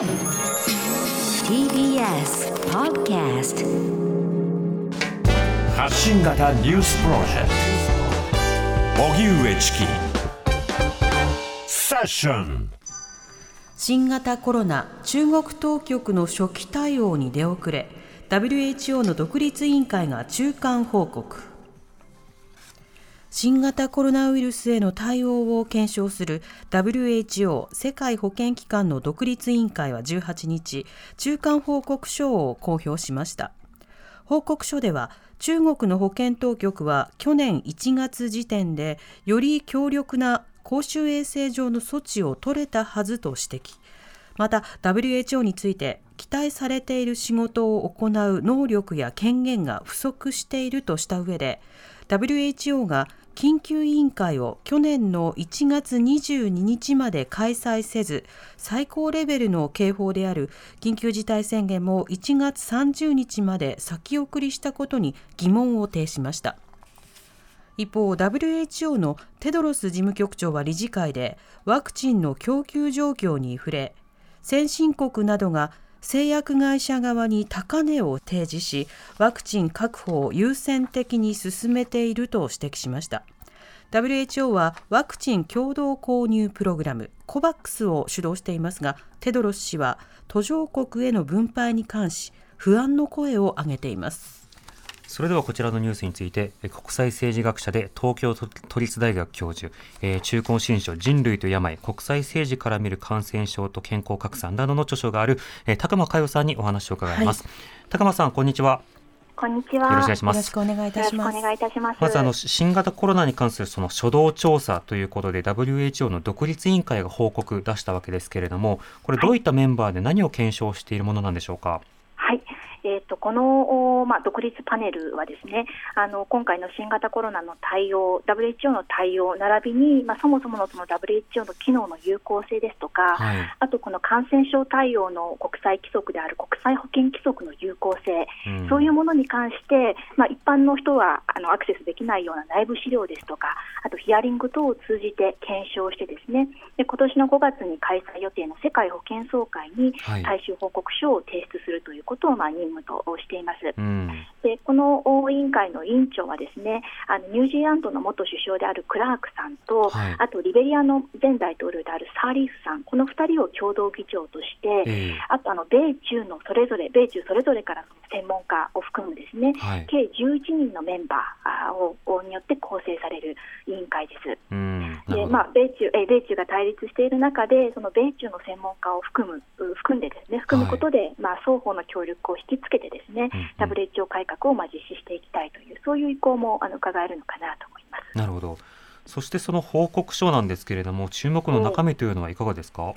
TBS Podcast 発信型ニュースプロジェクト。荻上チキ。セッション。新型コロナ中国当局の初期対応に出遅れ WHO の独立委員会が中間報告新型コロナウイルスへの対応を検証する WHO 世界保健機関の独立委員会は18日中間報告書を公表しました。報告書では中国の保健当局は去年1月時点でより強力な公衆衛生上の措置を取れたはずと指摘。また WHO について期待されている仕事を行う能力や権限が不足しているとした上で WHO が緊急委員会を去年の1月22日まで開催せず最高レベルの警報である緊急事態宣言も1月30日まで先送りしたことに疑問を呈しました。一方 WHO のテドロス事務局長は理事会でワクチンの供給状況に触れ先進国などが製薬会社側に高値を提示しワクチン確保を優先的に進めていると指摘しました。WHO はワクチン共同購入プログラム COVAX を主導していますがテドロス氏は途上国への分配に関し不安の声を上げています。それではこちらのニュースについて国際政治学者で東京都立大学教授、えー、中高新書人類と病国際政治から見る感染症と健康拡散などの著書がある、えー、高間佳代さんにお話を伺います、はい、高間さんこんにちはこんにちは。よろしくお願いします。よろしくお願いいたします。お願いいたします。まずあの新型コロナに関するその初動調査ということで WHO の独立委員会が報告出したわけですけれども、これどういったメンバーで何を検証しているものなんでしょうか？はい。この、まあ、独立パネルはですねあの今回の新型コロナの対応 WHO の対応並びに、まあ、そもそものその WHO の機能の有効性ですとか、はい、あとこの感染症対応の国際規則である国際保健規則の有効性、うん、そういうものに関して、まあ、一般の人はあのアクセスできないような内部資料ですとかあとヒアリング等を通じて検証してですねで今年の5月に開催予定の世界保健総会に最終報告書を提出するということを、まあ、任務としています。うん、でこの委員会の委員長はですねあのニュージーランドの元首相であるクラークさんと、はい、あとリベリアの前大統領であるサーリーフさんこの2人を共同議長として、えー、あとあの米中のそれぞれ米中それぞれからその専門家を含むですね、はい、計11人のメンバーをによって構成される委員会です。でまあ、米中え米中が対立している中でその米中の専門家を含む含んでですね含むことで、はい、まあ、双方の協力を引きつけてですね、うんうん、WHO 改革をまあ実施していきたいというそういう意向もあの伺えるのかなと思います。なるほど。そしてその報告書なんですけれども注目の中身というのはいかがですか、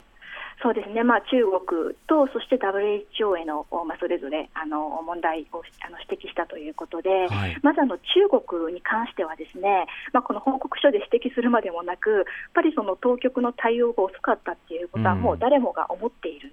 そうですね、まあ、中国とそして WHO への、まあ、それぞれあの問題をあの指摘したということで、はい、まずあの中国に関しては、ですね、まあ、この報告書で指摘するまでもなく、やっぱりその当局の対応が遅かったっていうことは、もう誰もが思っている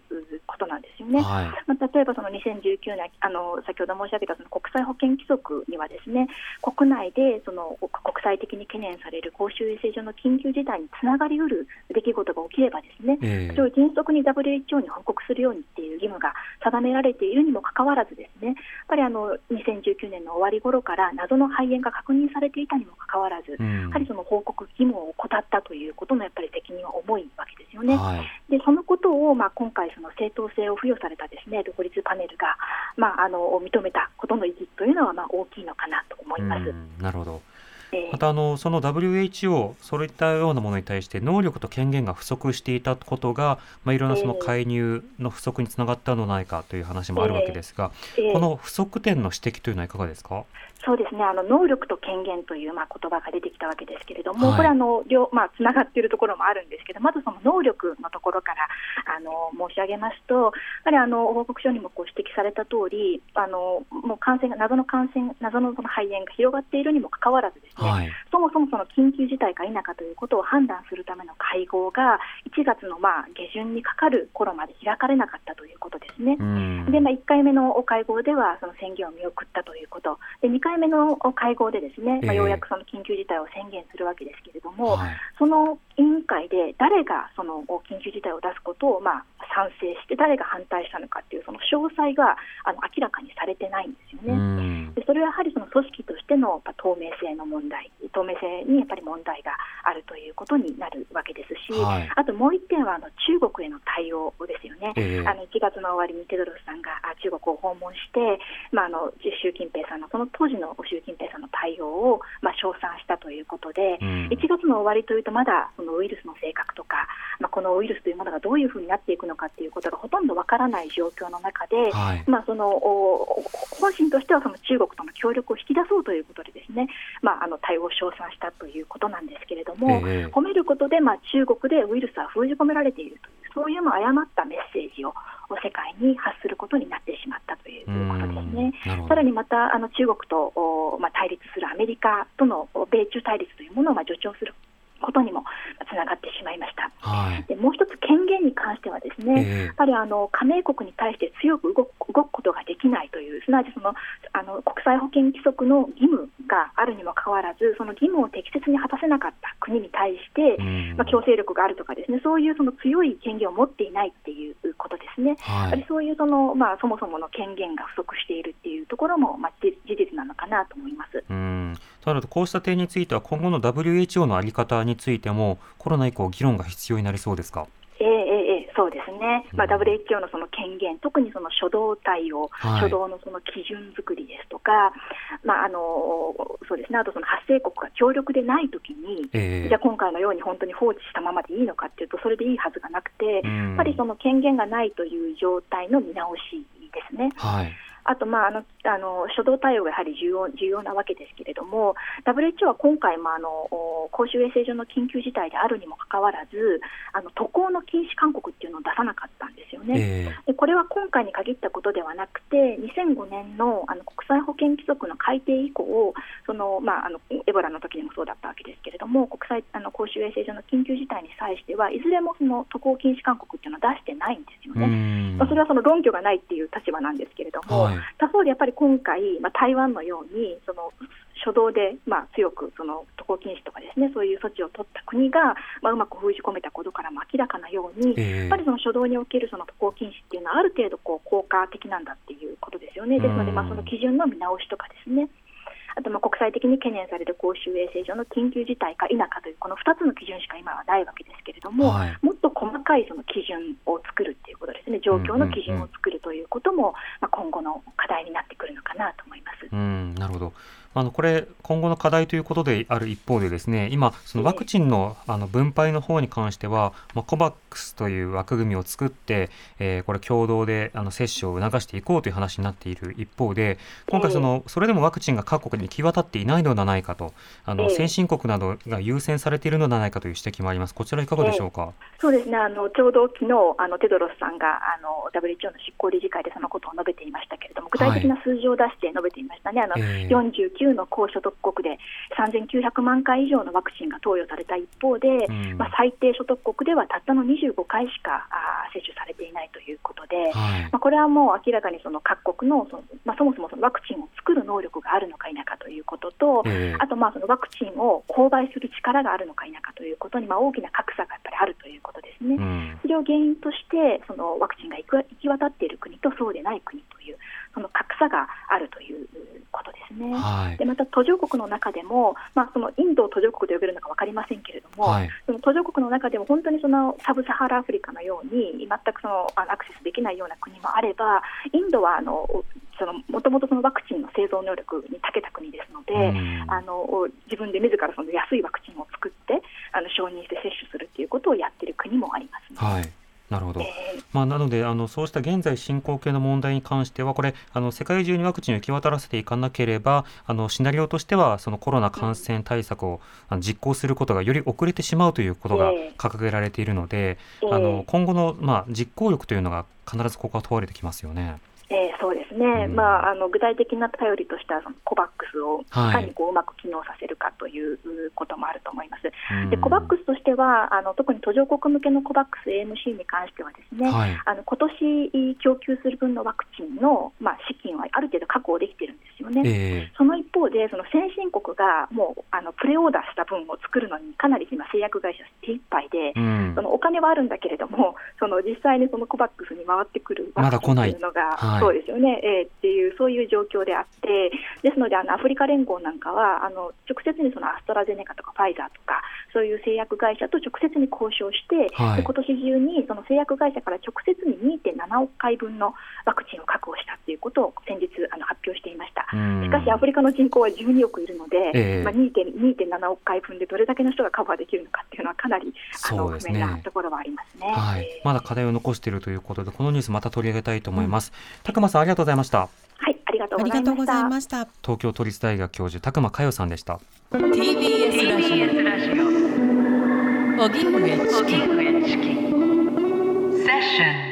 ことなんですよね。はい、まあ、例えばその2019年あの、先ほど申し上げたその国際保健規則には、ですね国内でその国際的に懸念される公衆衛生上の緊急事態につながりうる出来事が起きれば、ですね、えー、それを迅速に WHO に報告するようにっていう義務が定められているにもかかわらず、ですねやっぱりあの2019年の終わり頃から謎の肺炎が確認されていたにもかかわらず、うん、やはりその報告義務を怠ったということのやっぱり責任は重いわけですよね。はい、を、まあ、今回、その正当性を付与されたですね独立パネルが、まあ、あの認めたことの意義というのは、まあ、大きいのかなと思います。なるほど。またあのその WHO そういったようなものに対して能力と権限が不足していたことが、まあ、いろんなその介入の不足につながったのではないかという話もあるわけですが、この不足点の指摘というのはいかがですか？そうですね。あの能力と権限という、まあ、言葉が出てきたわけですけれども、はい、これあの両、まあ、つながっているところもあるんですけど、まずその能力のところからあの申し上げますと、やはりあの報告書にもこう指摘された通り、あのもう感染謎の感染、謎のその肺炎が広がっているにもかかわらず、ですね、はい、そもそもその緊急事態か否かということを判断するための会合が、1月のまあ下旬にかかる頃まで開かれなかったということですね。でまあ、1回目の会合ではその宣言を見送ったということ、で2回回目の会合でですね、まあ、ようやくその緊急事態を宣言するわけですけれども、はい、その委員会で誰がその緊急事態を出すことをまあ賛成して誰が反対したのかっていうその詳細があの明らかにされてないんですよね。うんでそれはやはりその組織としての透明性の問題、透明性にやっぱり問題があるということになるわけですし、はいあともう一点はあの中国への対応ですよね。ええあの1月の終わりにテドロスさんがあ中国を訪問して、まあ、あの習近平さんのその当時の習近平さんの対応を、まあ、称賛したということで、うん1月の終わりというとまだそのウイルスの性格とか、まあ、このウイルスというものがどういうふうになっていくのかということがほとんどわからない状況の中で、はい。まあ、そのお本心としてはその中国との協力を引き出そうということでですね、まあ、あの対応を称賛したということなんですけれども、ええ。褒めることで、まあ、中国でウイルスは封じ込められているというそういうまあ誤ったメッセージを世界に発することになってしまったということですね。さらにまたあの中国と、おまあ、対立するアメリカとのお米中対立というものをまあ助長することにもつながってしまいました。はいでもう一つ権限に関してはですね、ええやっぱりあの加盟国に対して強く動く動くことができないという、すなわちそのあの国際保健規則の義務があるにもかかわらず、その義務を適切に果たせなかった国に対して、うんまあ、強制力があるとかですね、そういうその強い権限を持っていないっていうことですね。やはいそういうその、まあ、そもそもの権限が不足しているっていうところも、まあ、事事実なのかなと思います。うんなのでこうした点については今後の WHO の在り方についてもコロナ以降議論が必要になりそうですか？ええええええそうですね、まあ、うん WHO のその権限、特にその初動対応、はい。初動のその基準作りですとか、まああのそうですね、あとその発生国が強力でないときに、ええ。じゃあ今回のように本当に放置したままでいいのかっていうと、それでいいはずがなくて、うん。やっぱりその権限がないという状態の見直しですね。はいあと、まあ、あのあの初動対応がやはり重要重要なわけですけれども、WHO は今回もあのお公衆衛生上の緊急事態であるにもかかわらず、あの渡航の禁止勧告っていうのを出さなかったんですよね。えでこれは今回に限ったことではなくて、2005年のあの国際保健規則の改定以降、そのまあ、あのエボラの時にもそうだったわけですけれども、国際あの公衆衛生上の緊急事態に際しては、いずれもその渡航禁止勧告っていうのは出してないんですよえね。うんまあ、それはその論拠がないっていう立場なんですけれども、はい。他方でやっぱり今回、まあ、台湾のようにその初動で、まあ、強くその渡航禁止とかですねそういう措置を取った国が、まあ、うまく封じ込めたことからも明らかなように、ええ。やっぱりその初動におけるその渡航禁止っていうのはある程度こう効果的なんだっていうことですよね。ですので、うん。まあ、その基準の見直しとかですね。あとまあ国際的に懸念される公衆衛生上の緊急事態か否かというこの2つの基準しか今はないわけですけれども、はい。もっと細かいその基準を作るっていうことですね、状況の基準を作るということも、まあ、今後の課題になってくるのかなと思います。うん、なるほど。あのこれ今後の課題ということである一方でですね今そのワクチンのあの分配の方に関しては、まあ、コバックスという枠組みを作って、えーこれ共同であの接種を促していこうという話になっている一方で今回そのそれでもワクチンが各国に行き渡っていないのではないかとあのええ先進国などが優先されているのではないかという指摘もあります。こちらいかがでしょうか、そうですね。あのちょうど昨日あのテドロスさんがあの WHO の執行理事会でそのことを述べていましたけれども、具体的な数字を出して述べていましたね、あのええ49の高所得国で3900万回以上のワクチンが投与された一方で、うんまあ、最低所得国ではたったの25回しかあー接種されていないということで。はいまあ、これはもう明らかにその各国のその、まあ、そもそもそのワクチンを作る能力があるのか否かということと、ええあとまあそのワクチンを購買する力があるのか否かということに、まあ、大きな格差がやっぱりあるということですね。うんそれを原因として、そのワクチンが行き渡っている国とそうでない国という、その格差があるということですね。はい。でまた途上国の中でも、まあ、そのインドを途上国と呼べるのか分かりませんけれども、はい。その途上国の中でも本当にそのサブサハラアフリカのように全くそのアクセスできないような国もあれば、インドはあのそのもともとそのワクチンの製造能力に長けた国ですので、うん。あの自分で自らその安いワクチンを作ってあの承認して接種するということをやっている国もありますね。はいなるほど、えーまあ、なのであの、そうした現在進行形の問題に関しては、これ、あの世界中にワクチンを行き渡らせていかなければ、あのシナリオとしては、そのコロナ感染対策をあの実行することがより遅れてしまうということがええ掲げられているので、ええあの今後の、まあ、実行力というのが必ずここは問われてきますよね。えーそうですね、うん。まあ、あの具体的な頼りとしてはそのコバックスをいはい。かにこううまく機能させるかということもあると思います。うん。でコバックスとしてはあの特に途上国向けのコバックス AMC に関してはですね、はい。あの今年供給する分のワクチンの、まあ、資金はある程度確保できてるんですよね。えその一方で、その先進国がもうあのプレオーダーした分を作るのにかなり今、製薬会社手一杯でえ、うん。そのお金はあるんだけれども、その実際にそのコバックスに回ってくるまだ来ない。のが、はい。そうですよね、えーいう、そういう状況であって、ですので、あのアフリカ連合なんかは、あの直接にそのアストラゼネカとかファイザーとか、そういう製薬会社と直接に交渉して、はい。で今年中にその製薬会社から直接に2.7億回分のワクチンを確保したということを先日あの発表していました。うん。しかし、アフリカの人口は12億いるので、ええ。まあ、2.7 2.7億回分でどれだけの人がカバーできるのかっていうのは、かなりあの不明なところはありますね。はい。えーまだ課題を残しているということでこのニュースまた取り上げたいと思います、たくまさんありがとうございましたとうあございましたりがとうござい。ました。東京都立大学教授たくまかよさんでした TBS ラジオ。荻上チキセッション